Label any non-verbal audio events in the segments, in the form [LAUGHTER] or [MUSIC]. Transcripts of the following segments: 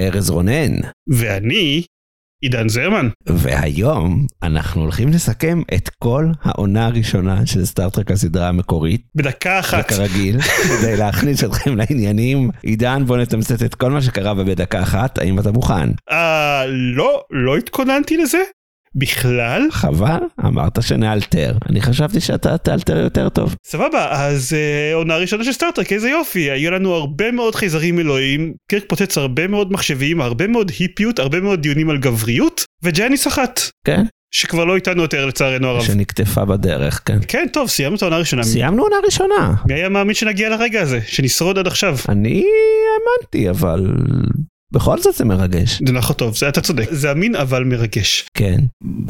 ארז רונן, ואני עידן זרמן. והיום אנחנו הולכים לסכם את כל העונה הראשונה של סטארט-טרק הסדרה המקורית. בדקה אחת. וכרגיל, כדי [LAUGHS] להכניס אתכם לעניינים, עידן בוא נתמצת את כל מה שקרה בה בדקה אחת, האם אתה מוכן? אה, לא, לא התכוננתי לזה. בכלל? חבל, אמרת שנאלתר, אני חשבתי שאתה תאלתר יותר טוב. סבבה, אז אה, עונה ראשונה של סטארט-טרק, איזה יופי, היו לנו הרבה מאוד חייזרים אלוהים, קרק פוצץ הרבה מאוד מחשבים, הרבה מאוד היפיות, הרבה מאוד דיונים על גבריות, וג'אניס אחת. כן? שכבר לא איתנו יותר לצערנו הרב. שנקטפה בדרך, כן. כן, טוב, סיימנו את העונה הראשונה. סיימנו עונה ראשונה. מי היה מאמין שנגיע לרגע הזה, שנשרוד עד עכשיו? אני האמנתי, אבל בכל זאת זה מרגש. זה נכון טוב, זה אתה צודק, זה אמין אבל מרגש. כן.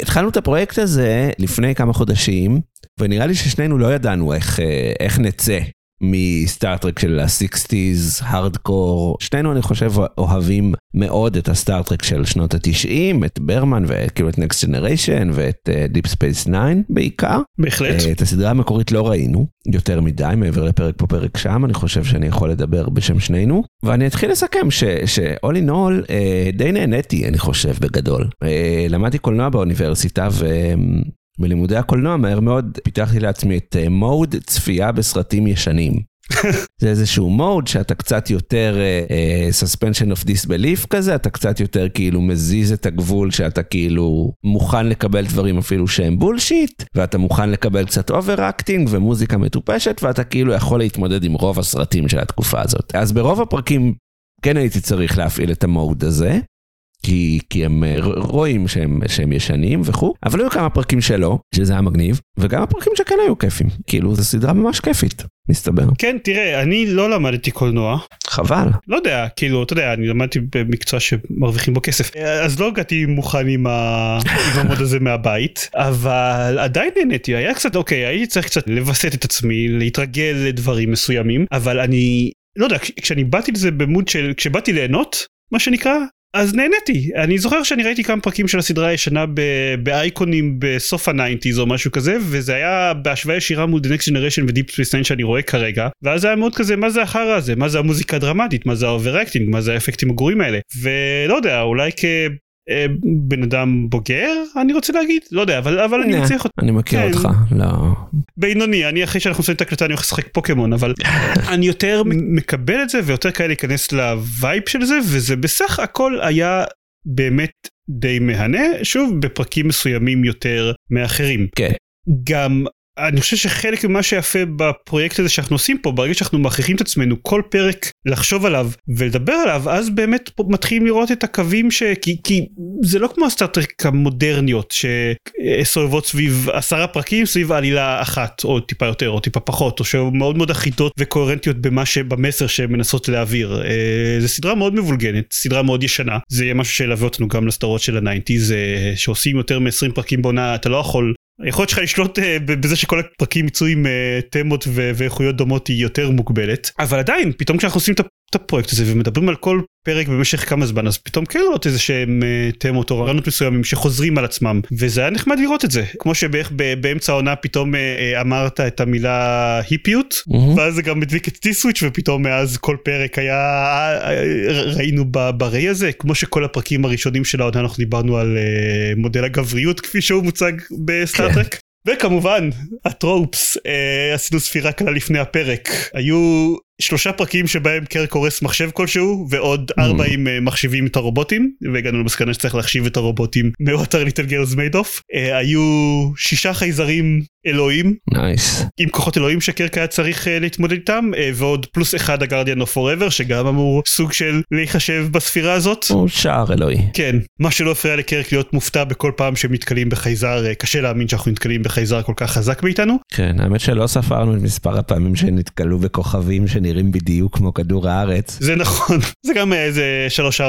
התחלנו את הפרויקט הזה לפני כמה חודשים, ונראה לי ששנינו לא ידענו איך, אה, איך נצא מסטארט-טרק של ה-60's, הארדקור. שנינו, אני חושב, אוהבים מאוד את הסטארט-טרק של שנות ה-90, את ברמן וכאילו את Next Generation ואת Deep Space 9 בעיקר. בהחלט. Uh, את הסדרה המקורית לא ראינו יותר מדי, מעבר לפרק פה פרק שם, אני חושב שאני יכול לדבר בשם שנינו. ואני אתחיל לסכם ש-all in all, uh, די נהניתי, אני חושב, בגדול. Uh, למדתי קולנוע באוניברסיטה ו... בלימודי הקולנוע מהר מאוד פיתחתי לעצמי את mode צפייה בסרטים ישנים. [LAUGHS] זה איזשהו mode שאתה קצת יותר uh, suspension of disbelief כזה, אתה קצת יותר כאילו מזיז את הגבול שאתה כאילו מוכן לקבל דברים אפילו שהם bullshit, ואתה מוכן לקבל קצת overacting ומוזיקה מטופשת, ואתה כאילו יכול להתמודד עם רוב הסרטים של התקופה הזאת. אז ברוב הפרקים כן הייתי צריך להפעיל את המוד הזה. כי, כי הם רואים שהם, שהם ישנים וכו', אבל היו כמה פרקים שלא, שזה היה מגניב, וגם הפרקים שכן היו כיפים. כאילו, זו סדרה ממש כיפית, מסתבר. כן, תראה, אני לא למדתי קולנוע. חבל. לא יודע, כאילו, אתה יודע, אני למדתי במקצוע שמרוויחים בו כסף, אז לא הגעתי מוכן. עם [LAUGHS] המוד הזה מהבית, אבל עדיין נהניתי, היה קצת, אוקיי, הייתי צריך קצת לווסת את עצמי, להתרגל לדברים מסוימים, אבל אני, לא יודע, כשאני באתי לזה ב mode של, כשבאתי ליהנות, מה שנקרא, אז נהניתי. אני זוכר שאני ראיתי כמה פרקים של הסדרה הישנה באייקונים בסוף ה nineties או משהו כזה וזה היה בהשוואה ישירה מול The Next Generation ודיפ ספייס 9 שאני רואה כרגע ואז זה היה מאוד כזה מה זה החרא הזה? מה זה המוזיקה הדרמטית? מה זה ה overacting מה זה האפקטים הגרועים האלה? ולא יודע אולי כ... אה, בן אדם בוגר אני רוצה להגיד? לא יודע אבל אבל אני מצליח אני מכיר כן. אותך לא. בינוני אני אחרי שאנחנו עושים את הקלטה אני הולך לשחק פוקימון אבל [LAUGHS] אני יותר מקבל את זה ויותר קל להיכנס ל vibe של זה וזה בסך הכל היה באמת די מהנה שוב בפרקים מסוימים יותר מאחרים. כן. גם אני חושב שחלק ממה שיפה בפרויקט הזה שאנחנו עושים פה ברגע שאנחנו מכריחים את עצמנו כל פרק לחשוב עליו ולדבר עליו אז באמת מתחילים לראות את הקווים ש... כי, כי זה לא כמו הסטאר טרק המודרניות שסובבות סביב עשרה פרקים סביב עלילה אחת או טיפה יותר או טיפה פחות או שהן מאוד מאוד אחידות וקוהרנטיות במה שבמסר שהן מנסות להעביר. אה, זה סדרה מאוד מבולגנת סדרה מאוד ישנה זה יהיה משהו שילווה אותנו גם לסדרות של ה nineties אה, שעושים יותר מ-20 פרקים בעונה אתה לא יכול היכולת שלך לשלוט uh, בזה שכל הפרקים יצאו עם uh, תמות ואיכויות דומות היא יותר מוגבלת. אבל עדיין פתאום כשאנחנו עושים את הפרויקט הזה ומדברים על כל פרק במשך כמה זמן אז פתאום כן עולות איזה שהם uh, תמות או רעיונות מסוימים שחוזרים על עצמם וזה היה נחמד לראות את זה כמו שבערך באמצע העונה פתאום uh, uh, אמרת את המילה היפיות mm-hmm. ואז זה גם הדביק את טיסוויץ' ופתאום מאז כל פרק היה ראינו בראי הזה כמו שכל הפרקים הראשונים של העונה אנחנו דיברנו על מודל הגבריות כפי שהוא מוצג בסטארטרק. כן. וכמובן הטרופס אה, עשינו ספירה קלה לפני הפרק היו שלושה פרקים שבהם קרק הורס מחשב כלשהו ועוד mm. ארבע עם uh, מחשבים את הרובוטים והגענו למסקנה שצריך להחשיב את הרובוטים [LAUGHS] girls made of uh, היו שישה חייזרים אלוהים נייס עם כוחות אלוהים שקרק היה צריך uh, להתמודד איתם uh, ועוד פלוס אחד הגרדיאן אוף פוראבר שגם אמור סוג של להיחשב בספירה הזאת. הוא שער אלוהי. כן מה שלא הפריע לקרק להיות מופתע בכל פעם שהם נתקלים בחייזר uh, קשה להאמין שאנחנו נתקלים בחייזר כל כך חזק מאיתנו. כן האמת שלא ספרנו את מספר הפעמים שנתקלו בכוכבים שנראים נראים בדיוק כמו כדור הארץ. זה נכון, [LAUGHS] זה גם איזה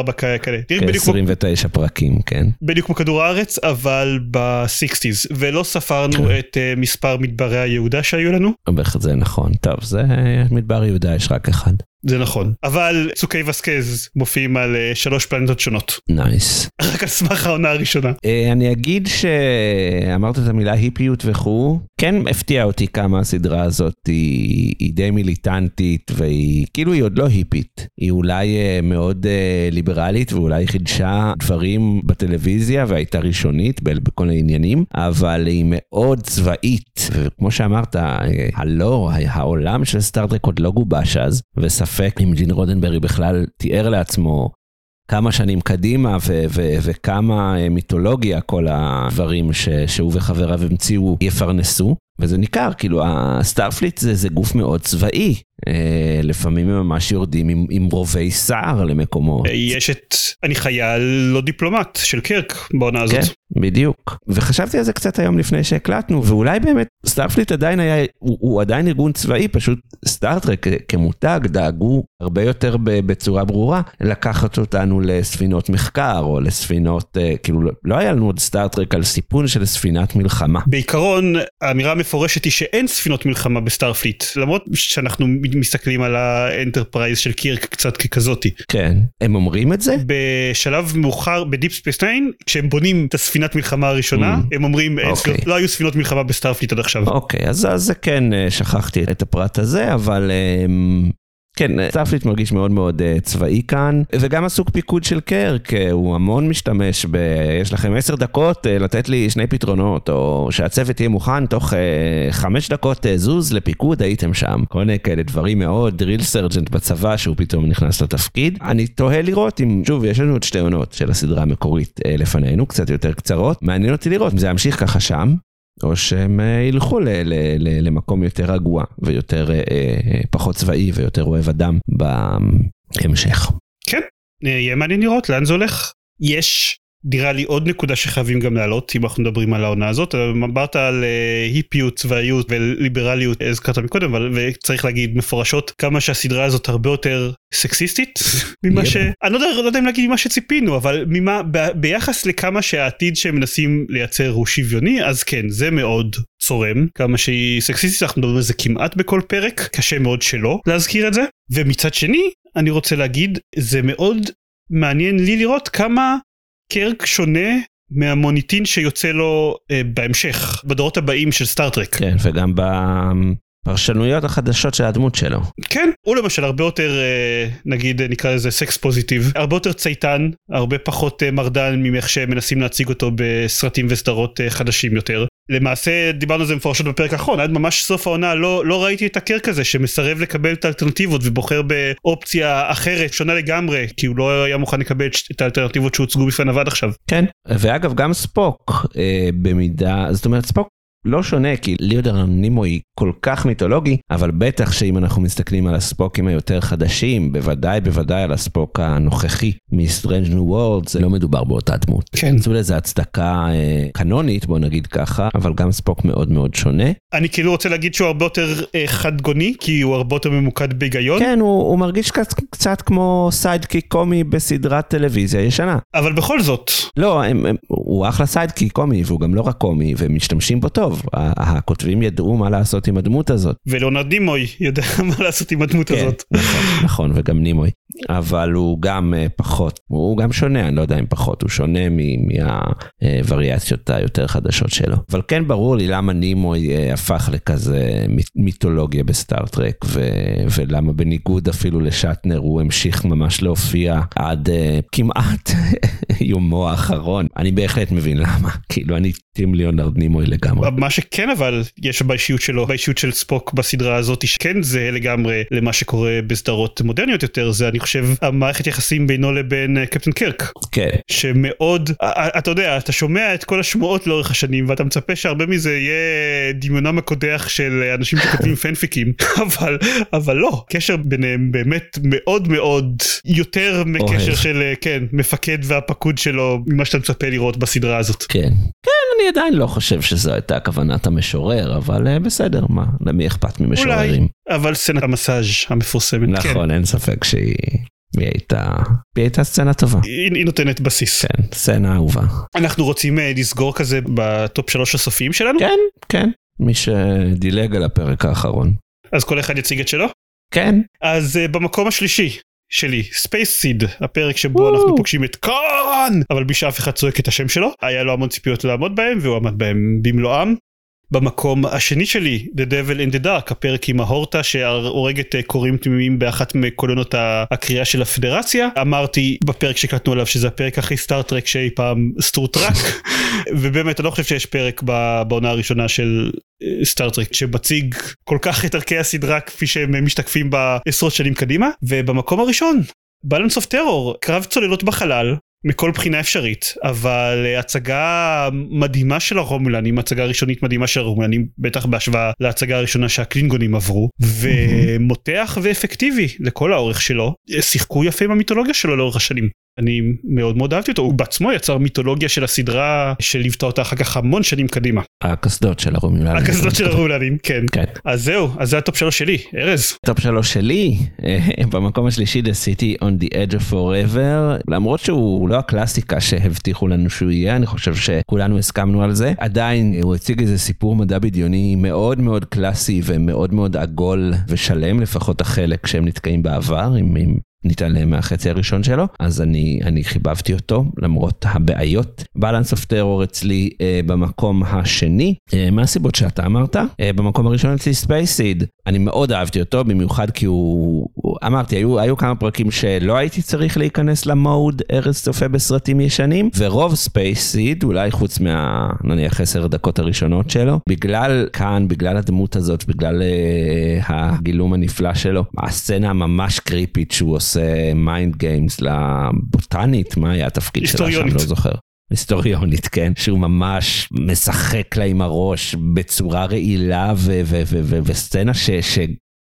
3-4 כאלה. נראים בדיוק כמו- כ-29 פרקים, כן. בדיוק כמו כדור הארץ אבל ב-60's ולא ספרנו כן. את אה, מספר מדברי היהודה שהיו לנו בערך זה נכון. טוב, זה מדבר יהודה, יש רק אחד. זה נכון אבל צוקי וסקז מופיעים על אה, שלוש פלנטות שונות נייס. רק על סמך העונה הראשונה. אה, אני אגיד שאמרת את המילה היפיות וכו', כן הפתיע אותי כמה הסדרה הזאת היא, היא די מיליטנטית והיא כאילו היא עוד לא היפית, היא אולי אה, מאוד אה, ליברלית ואולי חידשה דברים בטלוויזיה והייתה ראשונית בכל העניינים, אבל היא מאוד צבאית, וכמו שאמרת, הלא, העולם של סטארטרק עוד לא גובש אז, וספק אם ג'ין רודנברי בכלל תיאר לעצמו כמה שנים קדימה ו- ו- וכמה אה, מיתולוגיה כל הדברים ש- שהוא וחבריו המציאו יפרנסו. וזה ניכר, כאילו ה Starfleet זה, זה גוף מאוד צבאי, אה, לפעמים הם ממש יורדים עם, עם רובי סער למקומות. אה, יש את אני חייל לא דיפלומט של קירק בעונה הזאת. כן, בדיוק. וחשבתי על זה קצת היום לפני שהקלטנו, ואולי באמת Starfleet עדיין היה, הוא, הוא עדיין ארגון צבאי, פשוט סטארטרק כמותג דאגו הרבה יותר בצורה ברורה לקחת אותנו לספינות מחקר, או לספינות, אה, כאילו לא היה לנו עוד סטארטרק על סיפון של ספינת מלחמה. בעיקרון האמירה המפורשת היא שאין ספינות מלחמה ב Starfleet למרות שאנחנו מסתכלים על ה Enterprise של קירק קצת ככזאתי. כן, הם אומרים את זה? בשלב מאוחר ב Deep Space 9 כשהם בונים את הספינת מלחמה הראשונה Mm. הם אומרים "אין אוקיי. ספינות- לא היו ספינות מלחמה ב Starfleet עד עכשיו. אוקיי, אז, אז זה כן, אה, שכחתי את הפרט הזה, אבל אמ, כן, אה, Starfleet מרגיש מאוד מאוד אה, צבאי כאן, וגם הסוג פיקוד של קירק, אה, הוא המון משתמש ב... יש לכם עשר דקות לתת לי שני פתרונות, או שהצוות יהיה מוכן תוך חמש דקות זוז לפיקוד, הייתם שם. כל מיני כאלה דברים מאוד, drill sergeant בצבא שהוא פתאום נכנס לתפקיד. אני תוהה לראות אם, שוב, יש לנו עוד שתי עונות של הסדרה המקורית לפנינו, קצת יותר קצרות. מעניין אותי לראות אם זה ימשיך ככה שם, או שהם אה, ילכו ל- ל- ל- למקום יותר רגוע ויותר אה, אה, פחות צבאי ויותר אוהב אדם בהמשך. אה, יהיה מעניין לראות לאן זה הולך. יש נראה לי עוד נקודה שחייבים גם להעלות אם אנחנו מדברים על העונה הזאת. אמרת על אה, היפיות צבאיות וליברליות הזכרת מקודם אבל וצריך להגיד מפורשות כמה שהסדרה הזאת הרבה יותר סקסיסטית [LAUGHS] ממה ש... אני לא יודע, לא יודע אם להגיד ממה שציפינו אבל ממה ב, ביחס לכמה שהעתיד שהם מנסים לייצר הוא שוויוני אז כן זה מאוד צורם. כמה שהיא סקסיסטית אנחנו מדברים על זה כמעט בכל פרק קשה מאוד שלא להזכיר את זה. ומצד שני אני רוצה להגיד זה מאוד מעניין לי לראות כמה קרק שונה מהמוניטין שיוצא לו אה, בהמשך בדורות הבאים של סטארטרק. כן, וגם בפרשנויות החדשות של הדמות שלו. כן, הוא למשל הרבה יותר אה, נגיד אה, נקרא לזה סקס פוזיטיב, הרבה יותר צייתן, הרבה פחות אה, מרדן ממך שמנסים להציג אותו בסרטים וסדרות אה, חדשים יותר. למעשה דיברנו על זה מפורשות בפרק האחרון עד ממש סוף העונה לא לא ראיתי את הקרק הזה שמסרב לקבל את האלטרנטיבות ובוחר באופציה אחרת שונה לגמרי כי הוא לא היה מוכן לקבל את האלטרנטיבות שהוצגו בפניו עד עכשיו. כן, ואגב גם ספוק אה, במידה, זאת אומרת ספוק לא שונה כי ליאודר היא כל כך מיתולוגי, אבל בטח שאם אנחנו מסתכלים על הספוקים היותר חדשים, בוודאי בוודאי על הספוק הנוכחי מ-Strange New World, זה לא מדובר באותה דמות. כן. מצאו לזה הצדקה אה, קנונית בוא נגיד ככה, אבל גם ספוק מאוד מאוד שונה. אני כאילו רוצה להגיד שהוא הרבה יותר אה, חד גוני כי הוא הרבה יותר ממוקד בהיגיון כן, הוא, הוא מרגיש קצת, קצת כמו sidekick קומי בסדרת טלוויזיה ישנה. אבל בכל זאת לא, הם, הם, הוא אחלה sidekick קומי, והוא גם לא רק קומי, והם משתמשים בו טוב. ה- הכותבים ידעו מה לעשות עם הדמות הזאת. ולאונרד נימוי יודע [LAUGHS] מה לעשות עם הדמות הזאת. נכון, נכון, וגם נימוי. אבל הוא גם אה, פחות, הוא גם שונה, אני לא יודע אם פחות, הוא שונה מהווריאציות היותר חדשות שלו. אבל כן ברור לי למה נימוי אה, הפך לכזה מית'- מיתולוגיה בסטארטרק, ו- ולמה בניגוד אפילו לשטנר הוא המשיך ממש להופיע עד אה, כמעט [LAUGHS] יומו האחרון. אני בהחלט מבין למה, כאילו אני טים ליאונרד נימוי לגמרי. מה שכן אבל יש באישיות שלו באישיות של ספוק בסדרה הזאת שכן זהה לגמרי למה שקורה בסדרות מודרניות יותר זה אני חושב המערכת יחסים בינו לבין אה, קפטן קרק כן, שמאוד אתה יודע אתה שומע את כל השמועות לאורך השנים ואתה מצפה שהרבה מזה יהיה דמיונם הקודח של אנשים שכותבים [LAUGHS] פנפיקים אבל אבל לא קשר ביניהם באמת מאוד מאוד יותר מקשר. של אה, כן מפקד והפקוד שלו ממה שאתה מצפה לראות בסדרה הזאת. כן. כן, אני עדיין לא חושב שזו הייתה כוונת המשורר, אבל אה, בסדר, מה, למי אכפת ממשוררים? אולי, אבל סצנת המסאז' המפורסמת, כן. נכון, אין ספק שהיא היא הייתה, היא הייתה סצנה טובה. היא, היא נותנת בסיס. כן, סצנה אהובה. אנחנו רוצים אה, לסגור כזה בטופ שלוש הסופיים שלנו? כן, כן, מי שדילג על הפרק האחרון. אז כל אחד יציג את שלו? כן. אז uh, במקום השלישי שלי, Space Seed, הפרק שבו אנחנו פוגשים את קאן, אבל בלי שאף אחד צועק את השם שלו, היה לו המון ציפיות לעמוד בהם והוא עמד בהם במלואם. במקום השני שלי, The Devil in the Dark, הפרק עם ההורטה שהורגת אה, כורים תמימים באחת מקולונות הכרייה של הפדרציה. אמרתי בפרק שהקלטנו עליו שזה הפרק הכי סטארטרק שאי פעם סטארטרק, [LAUGHS] ובאמת אני לא חושב שיש פרק בעונה הראשונה של אה, סטארטרק שמציג כל כך את ערכי הסדרה כפי שהם משתקפים בעשרות שנים קדימה. ובמקום הראשון, Balance of Terror, קרב צוללות בחלל, מכל בחינה אפשרית אבל אה, הצגה מדהימה של הרומולנים הצגה ראשונית מדהימה של הרומולנים בטח בהשוואה להצגה הראשונה שהקלינגונים עברו ומותח ואפקטיבי לכל האורך שלו שיחקו יפה עם המיתולוגיה שלו לאורך השנים. אני מאוד מאוד אהבתי אותו הוא בעצמו יצר מיתולוגיה של הסדרה שליוותה אותה אחר כך המון שנים קדימה. הקסדות של הרומולנים. הקסדות של הרומולנים כן. כן. אז זהו אז זה ה top שלוש שלי ארז. top שלוש שלי אה, במקום השלישי The City on the Edge of Forever למרות שהוא לא הקלאסיקה שהבטיחו לנו שהוא יהיה אני חושב שכולנו הסכמנו על זה עדיין הוא הציג איזה סיפור מדע בדיוני מאוד מאוד קלאסי ומאוד מאוד עגול ושלם לפחות החלק שהם נתקעים בעבר עם, עם ניתן להם מהחצי הראשון שלו אז אני אני חיבבתי אותו למרות הבעיות. Balance of Terror אצלי אה, במקום השני אה, מהסיבות שאתה אמרת אה, במקום הראשון אצלי Space Seed אני מאוד אהבתי אותו במיוחד כי הוא, הוא אמרתי היו היו כמה פרקים שלא הייתי צריך להיכנס ל mood ארז צופה בסרטים ישנים ורוב Space Seed אולי חוץ מה נניח עשר דקות הראשונות שלו בגלל כאן בגלל הדמות הזאת בגלל אה, הגילום הנפלא שלו הסצנה הממש creepy ת שהוא עושה. עושה mind games לבוטנית, מה היה התפקיד שלה שם? לא זוכר. היסטוריונית, כן? שהוא ממש משחק לה עם הראש בצורה רעילה וסצנה ש... ש...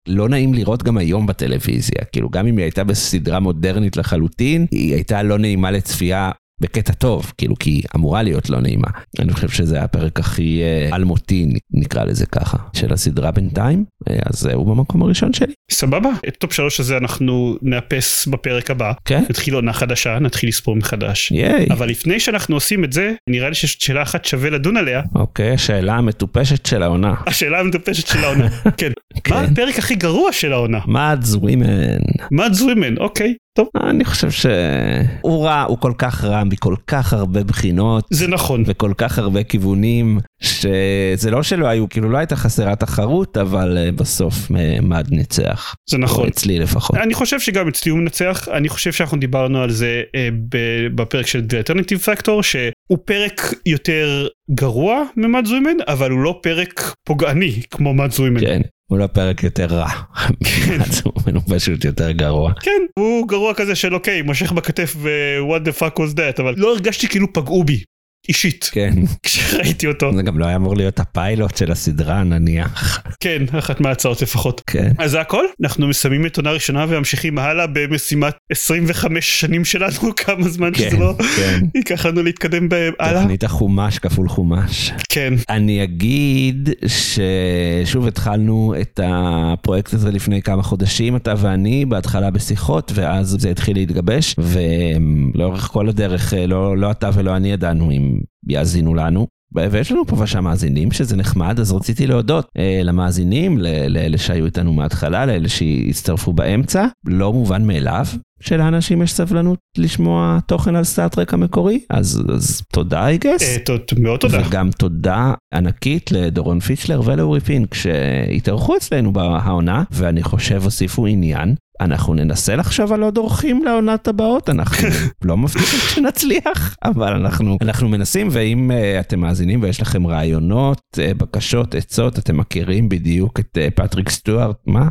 לא נעים לראות גם היום בטלוויזיה, כאילו גם אם היא הייתה בסדרה מודרנית לחלוטין, היא הייתה לא נעימה לצפייה בקטע טוב, כאילו, כי אמורה להיות לא נעימה. אני חושב שזה הפרק הכי אה, אלמותי, נקרא לזה ככה, של הסדרה בינתיים, אה, אז הוא במקום הראשון שלי. סבבה, את top שלוש הזה אנחנו נאפס בפרק הבא. כן. נתחיל עונה חדשה, נתחיל לספור מחדש. ייי. אבל לפני שאנחנו עושים את זה, נראה לי שיש שאלה אחת שווה לדון עליה. אוקיי, השאלה המטופשת של העונה. השאלה המטופשת של העונה, [LAUGHS] כן. כן. מה הפרק הכי גרוע של העונה? מאדס ווימן. מאדס ווימן, אוקיי. טוב. אני חושב שהוא רע, הוא כל כך רע מכל כך הרבה בחינות. זה נכון. וכל כך הרבה כיוונים, שזה לא שלא היו, כאילו לא הייתה חסרה תחרות, אבל אה, בסוף אה, מד ניצח. זה נכון. אצלי לפחות. אני חושב שגם אצלי הוא מנצח, אני חושב שאנחנו דיברנו על זה אה, בפרק של The Alternative Factor, שהוא פרק יותר גרוע ממד זוימן, אבל הוא לא פרק פוגעני כמו מד זוימן. כן. הוא לא פרק יותר רע, הוא פשוט יותר גרוע. כן, הוא גרוע כזה של אוקיי, מושך בכתף ו-what the fuck was that, אבל לא הרגשתי כאילו פגעו בי. אישית. כן. [LAUGHS] כשראיתי אותו. זה גם לא היה אמור להיות הפיילוט של הסדרה נניח. כן, אחת מההצעות לפחות. כן. אז זה הכל? אנחנו מסיימים את עונה ראשונה וממשיכים הלאה במשימת 25 שנים שלנו, [LAUGHS] כמה זמן כן, שזה לא כן. [LAUGHS] ייקח לנו להתקדם הלאה. תוכנית החומש כפול חומש. כן. אני אגיד ששוב התחלנו את הפרויקט הזה לפני כמה חודשים, אתה ואני, בהתחלה בשיחות, ואז זה התחיל להתגבש, ולאורך כל הדרך, לא, לא אתה ולא אני ידענו אם יאזינו לנו. ויש לנו פה ושם מאזינים שזה נחמד אז רציתי להודות אה, למאזינים לאלה שהיו איתנו מההתחלה לאלה שהצטרפו באמצע לא מובן מאליו שלאנשים יש סבלנות לשמוע תוכן על סטאר טרק המקורי אז, אז תודה I guess. אה, מאוד תודה. וגם תודה ענקית לדורון פיצ'לר ולאורי פינק שהתארחו אצלנו בעונה ואני חושב הוסיפו עניין אנחנו ננסה לחשוב על עוד אורחים לעונת הבאות? אנחנו [LAUGHS] לא מבטיחים שנצליח אבל אנחנו אנחנו מנסים ואם uh, אתם מאזינים ויש לכם רעיונות uh, בקשות עצות אתם מכירים בדיוק את uh, פטריק סטוארט מה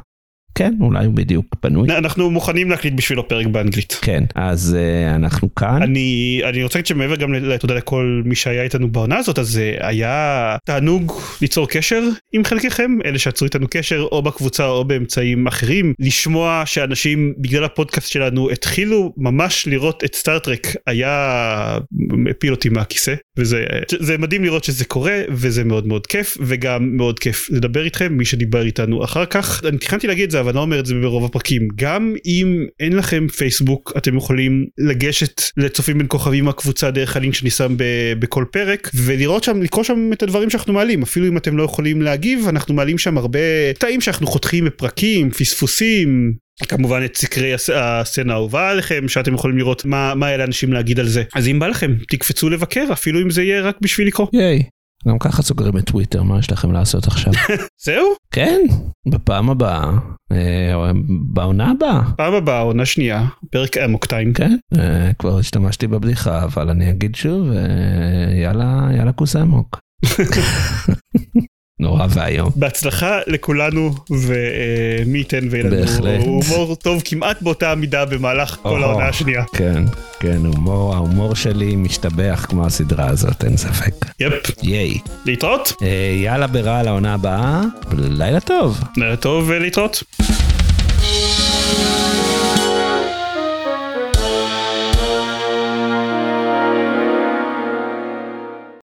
כן, אולי הוא בדיוק פנוי. אנחנו מוכנים להקליט בשבילו פרק באנגלית. כן, אז uh, אנחנו כאן. אני, אני רוצה להגיד שמעבר גם לתודה לכל מי שהיה איתנו בעונה הזאת, אז uh, היה תענוג ליצור קשר עם חלקכם, אלה שיצרו איתנו קשר או בקבוצה או באמצעים אחרים, לשמוע שאנשים בגלל הפודקאסט שלנו התחילו ממש לראות את סטארטרק היה מפיל אותי מהכיסא, וזה מדהים לראות שזה קורה וזה מאוד מאוד כיף וגם מאוד כיף לדבר איתכם, מי שדיבר איתנו אחר כך. אני תכננתי להגיד את זה אבל אני לא אומר את זה ברוב הפרקים גם אם אין לכם פייסבוק אתם יכולים לגשת לצופים בין כוכבים הקבוצה דרך הלינק שאני שם בכל פרק ולראות שם לקרוא שם את הדברים שאנחנו מעלים אפילו אם אתם לא יכולים להגיב אנחנו מעלים שם הרבה קטעים שאנחנו חותכים בפרקים פספוסים כמובן את סקרי הסצנה האהובה עליכם שאתם יכולים לראות מה מה היה לאנשים להגיד על זה אז אם בא לכם תקפצו לבקר אפילו אם זה יהיה רק בשביל לקרוא. ייי. גם ככה סוגרים את טוויטר מה יש לכם לעשות עכשיו. [LAUGHS] זהו? כן בפעם הבאה אה, בעונה הבאה. פעם הבאה עונה שנייה פרק אמוקטיים. כן אה, כבר השתמשתי בבדיחה אבל אני אגיד שוב אה, יאללה יאללה כוס אמוק. [LAUGHS] נורא ואיום. בהצלחה לכולנו ומי ייתן ויהיה לנו הומור טוב כמעט באותה מידה במהלך כל העונה השנייה. כן, כן, הומור, ההומור שלי משתבח כמו הסדרה הזאת, אין ספק. יפ. ייי. להתראות? יאללה ברע לעונה הבאה, לילה טוב. לילה טוב ולהתראות.